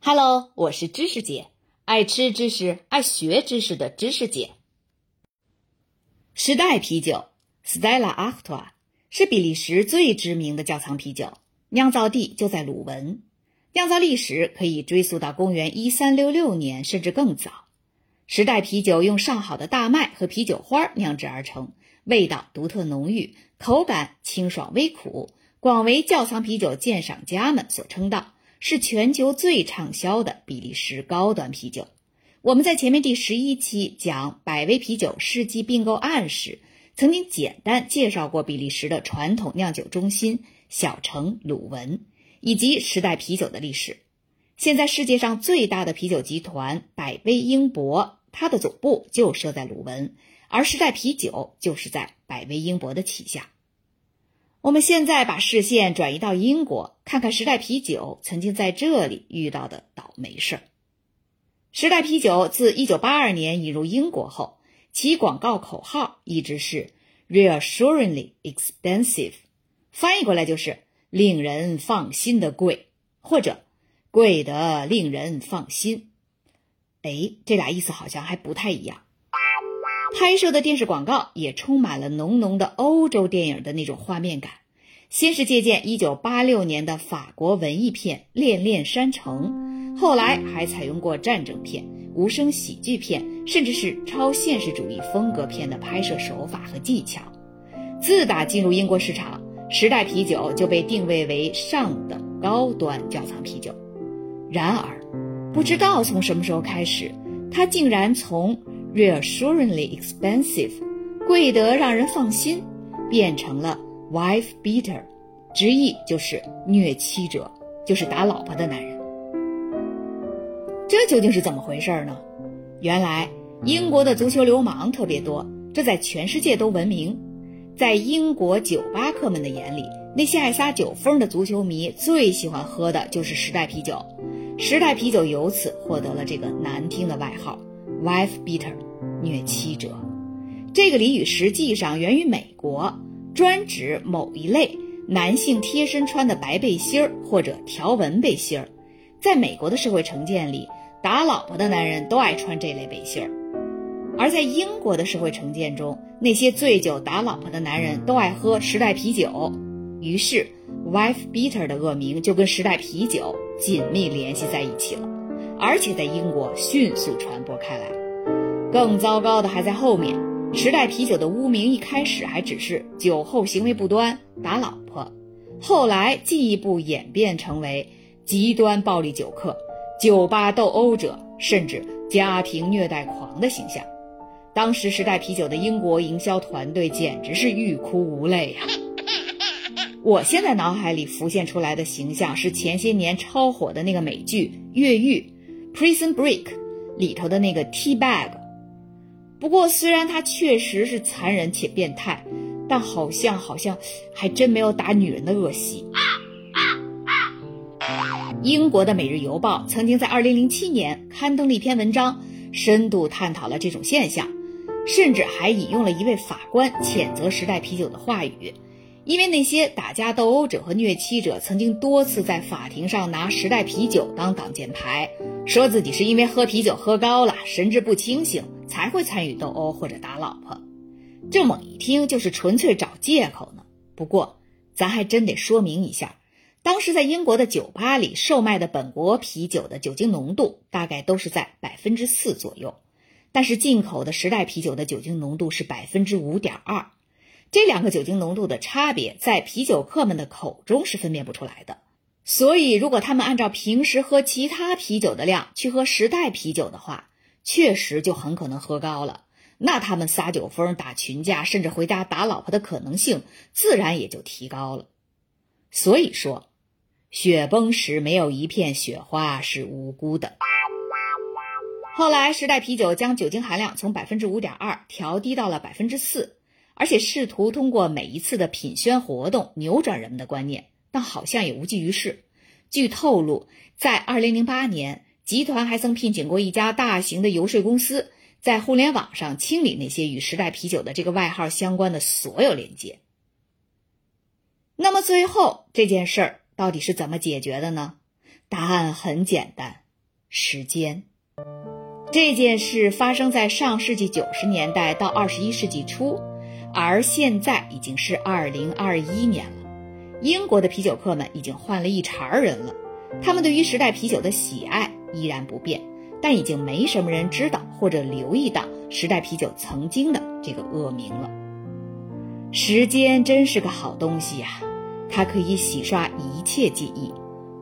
Hello，我是知识姐，爱吃知识、爱学知识的知识姐。时代啤酒 （Stella Artois） 是比利时最知名的窖藏啤酒，酿造地就在鲁汶，酿造历史可以追溯到公元一三六六年，甚至更早。时代啤酒用上好的大麦和啤酒花酿制而成，味道独特浓郁，口感清爽微苦，广为窖藏啤酒鉴赏家们所称道。是全球最畅销的比利时高端啤酒。我们在前面第十一期讲百威啤酒世纪并购案时，曾经简单介绍过比利时的传统酿酒中心小城鲁文以及时代啤酒的历史。现在世界上最大的啤酒集团百威英博，它的总部就设在鲁文，而时代啤酒就是在百威英博的旗下。我们现在把视线转移到英国，看看时代啤酒曾经在这里遇到的倒霉事儿。时代啤酒自1982年引入英国后，其广告口号一直是 “reassuringly expensive”，翻译过来就是“令人放心的贵”或者“贵得令人放心”。哎，这俩意思好像还不太一样。拍摄的电视广告也充满了浓浓的欧洲电影的那种画面感。先是借鉴1986年的法国文艺片《恋恋山城》，后来还采用过战争片、无声喜剧片，甚至是超现实主义风格片的拍摄手法和技巧。自打进入英国市场，时代啤酒就被定位为上等高端窖藏啤酒。然而，不知道从什么时候开始，它竟然从 reassuringly expensive，贵得让人放心，变成了 wife beater，直译就是虐妻者，就是打老婆的男人。这究竟是怎么回事呢？原来英国的足球流氓特别多，这在全世界都闻名。在英国酒吧客们的眼里，那些爱撒酒疯的足球迷最喜欢喝的就是时代啤酒，时代啤酒由此获得了这个难听的外号 wife beater。虐妻者，这个俚语实际上源于美国，专指某一类男性贴身穿的白背心儿或者条纹背心儿。在美国的社会成见里，打老婆的男人都爱穿这类背心儿；而在英国的社会成见中，那些醉酒打老婆的男人都爱喝时代啤酒。于是，wife beater 的恶名就跟时代啤酒紧密联系在一起了，而且在英国迅速传播开来。更糟糕的还在后面。时代啤酒的污名一开始还只是酒后行为不端、打老婆，后来进一步演变成为极端暴力酒客、酒吧斗殴者，甚至家庭虐待狂的形象。当时时代啤酒的英国营销团队简直是欲哭无泪呀！我现在脑海里浮现出来的形象是前些年超火的那个美剧《越狱》（Prison Break） 里头的那个 T Bag。不过，虽然他确实是残忍且变态，但好像好像还真没有打女人的恶习。英国的《每日邮报》曾经在2007年刊登了一篇文章，深度探讨了这种现象，甚至还引用了一位法官谴责时代啤酒的话语，因为那些打架斗殴者和虐妻者曾经多次在法庭上拿时代啤酒当挡箭牌，说自己是因为喝啤酒喝高了，神志不清醒。才会参与斗殴或者打老婆，这猛一听就是纯粹找借口呢。不过，咱还真得说明一下，当时在英国的酒吧里售卖的本国啤酒的酒精浓度大概都是在百分之四左右，但是进口的时代啤酒的酒精浓度是百分之五点二，这两个酒精浓度的差别在啤酒客们的口中是分辨不出来的。所以，如果他们按照平时喝其他啤酒的量去喝时代啤酒的话，确实就很可能喝高了，那他们撒酒疯、打群架，甚至回家打老婆的可能性，自然也就提高了。所以说，雪崩时没有一片雪花是无辜的。后来，时代啤酒将酒精含量从百分之五点二调低到了百分之四，而且试图通过每一次的品宣活动扭转人们的观念，但好像也无济于事。据透露，在二零零八年。集团还曾聘请过一家大型的游说公司，在互联网上清理那些与时代啤酒的这个外号相关的所有链接。那么最后这件事儿到底是怎么解决的呢？答案很简单，时间。这件事发生在上世纪九十年代到二十一世纪初，而现在已经是二零二一年了。英国的啤酒客们已经换了一茬人了，他们对于时代啤酒的喜爱依然不变，但已经没什么人知道或者留意到时代啤酒曾经的这个恶名了。时间真是个好东西呀，它可以洗刷一切记忆，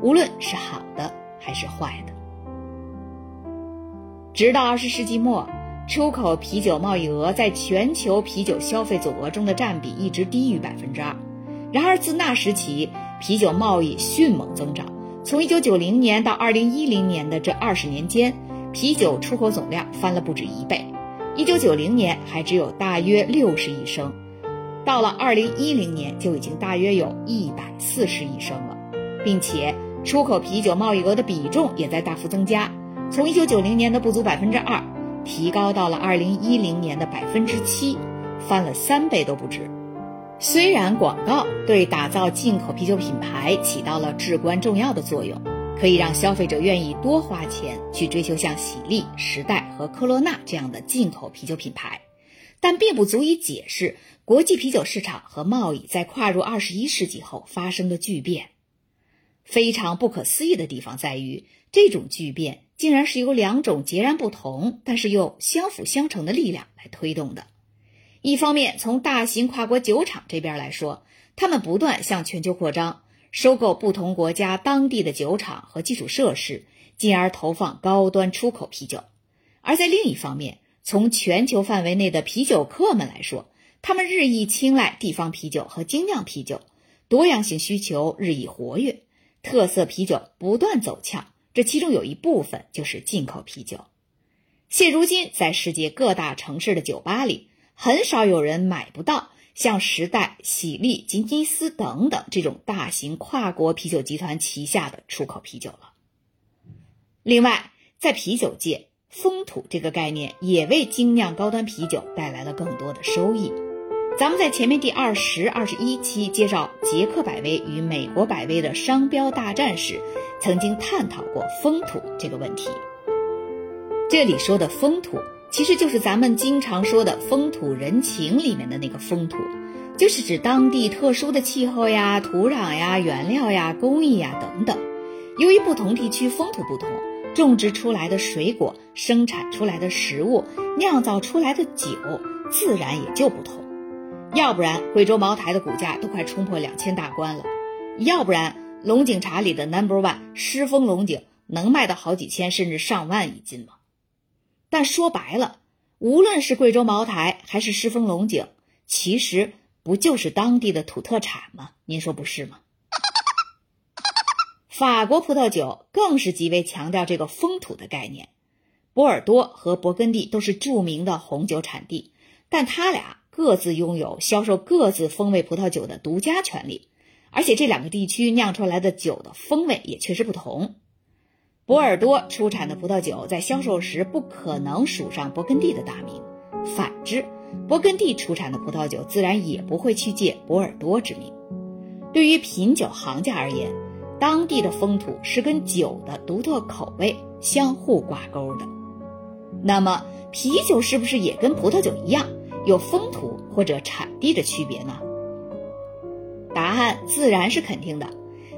无论是好的还是坏的。直到二十世纪末，出口啤酒贸易额在全球啤酒消费总额中的占比一直低于百分之二。然而，自那时起，啤酒贸易迅猛增长。从1990年到2010年的这二十年间，啤酒出口总量翻了不止一倍。1990年还只有大约60亿升，到了2010年就已经大约有140亿升了，并且出口啤酒贸易额的比重也在大幅增加，从1990年的不足百分之二，提高到了2010年的百分之七，翻了三倍都不止。虽然广告对打造进口啤酒品牌起到了至关重要的作用，可以让消费者愿意多花钱去追求像喜力、时代和科罗娜这样的进口啤酒品牌，但并不足以解释国际啤酒市场和贸易在跨入二十一世纪后发生的巨变。非常不可思议的地方在于，这种巨变竟然是由两种截然不同但是又相辅相成的力量来推动的。一方面，从大型跨国酒厂这边来说，他们不断向全球扩张，收购不同国家当地的酒厂和基础设施，进而投放高端出口啤酒；而在另一方面，从全球范围内的啤酒客们来说，他们日益青睐地方啤酒和精酿啤酒，多样性需求日益活跃，特色啤酒不断走俏。这其中有一部分就是进口啤酒。现如今，在世界各大城市的酒吧里，很少有人买不到像时代、喜力、吉尼斯等等这种大型跨国啤酒集团旗下的出口啤酒了。另外，在啤酒界，风土这个概念也为精酿高端啤酒带来了更多的收益。咱们在前面第二十二十一期介绍捷克百威与美国百威的商标大战时，曾经探讨过风土这个问题。这里说的风土。其实就是咱们经常说的风土人情里面的那个风土，就是指当地特殊的气候呀、土壤呀、原料呀、工艺呀等等。由于不同地区风土不同，种植出来的水果、生产出来的食物、酿造出来的酒，自然也就不同。要不然贵州茅台的股价都快冲破两千大关了，要不然龙井茶里的 Number One 狮峰龙井能卖到好几千甚至上万一斤吗？但说白了，无论是贵州茅台还是狮峰龙井，其实不就是当地的土特产吗？您说不是吗？法国葡萄酒更是极为强调这个风土的概念。波尔多和勃艮第都是著名的红酒产地，但它俩各自拥有销售各自风味葡萄酒的独家权利，而且这两个地区酿出来的酒的风味也确实不同。波尔多出产的葡萄酒在销售时不可能署上勃艮第的大名，反之，勃艮第出产的葡萄酒自然也不会去借波尔多之名。对于品酒行家而言，当地的风土是跟酒的独特口味相互挂钩的。那么，啤酒是不是也跟葡萄酒一样有风土或者产地的区别呢？答案自然是肯定的。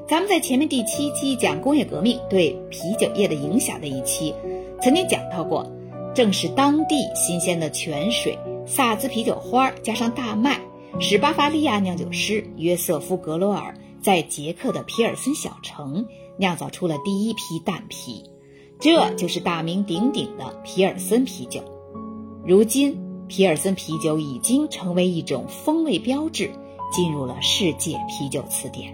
咱们在前面第七期讲工业革命对啤酒业的影响的一期，曾经讲到过，正是当地新鲜的泉水、萨兹啤酒花加上大麦，使巴伐利亚酿酒师约瑟夫·格罗尔在捷克的皮尔森小城酿造出了第一批淡啤，这就是大名鼎鼎的皮尔森啤酒。如今，皮尔森啤酒已经成为一种风味标志，进入了世界啤酒词典。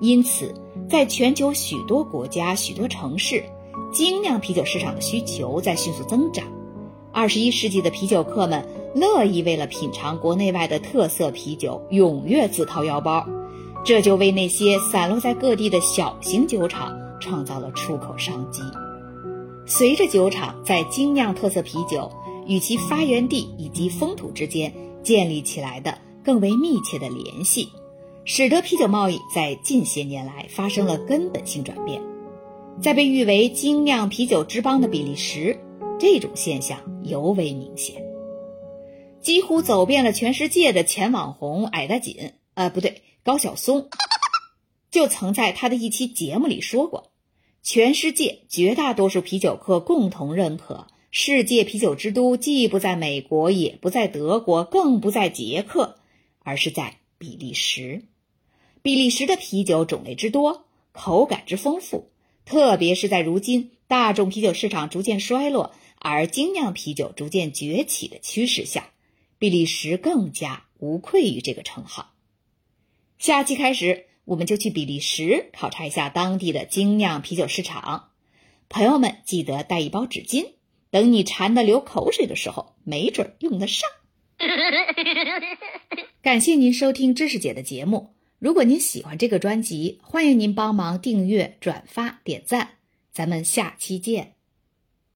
因此，在全球许多国家、许多城市，精酿啤酒市场的需求在迅速增长。二十一世纪的啤酒客们乐意为了品尝国内外的特色啤酒，踊跃自掏腰包，这就为那些散落在各地的小型酒厂创造了出口商机。随着酒厂在精酿特色啤酒与其发源地以及风土之间建立起来的更为密切的联系。使得啤酒贸易在近些年来发生了根本性转变。在被誉为精酿啤酒之邦的比利时，这种现象尤为明显。几乎走遍了全世界的前网红矮大紧，呃，不对，高晓松，就曾在他的一期节目里说过，全世界绝大多数啤酒客共同认可，世界啤酒之都既不在美国，也不在德国，更不在捷克，而是在比利时。比利时的啤酒种类之多，口感之丰富。特别是在如今大众啤酒市场逐渐衰落，而精酿啤酒逐渐崛起的趋势下，比利时更加无愧于这个称号。下期开始，我们就去比利时考察一下当地的精酿啤酒市场。朋友们，记得带一包纸巾，等你馋得流口水的时候，没准用得上。感谢您收听知识姐的节目。如果您喜欢这个专辑，欢迎您帮忙订阅、转发、点赞，咱们下期见。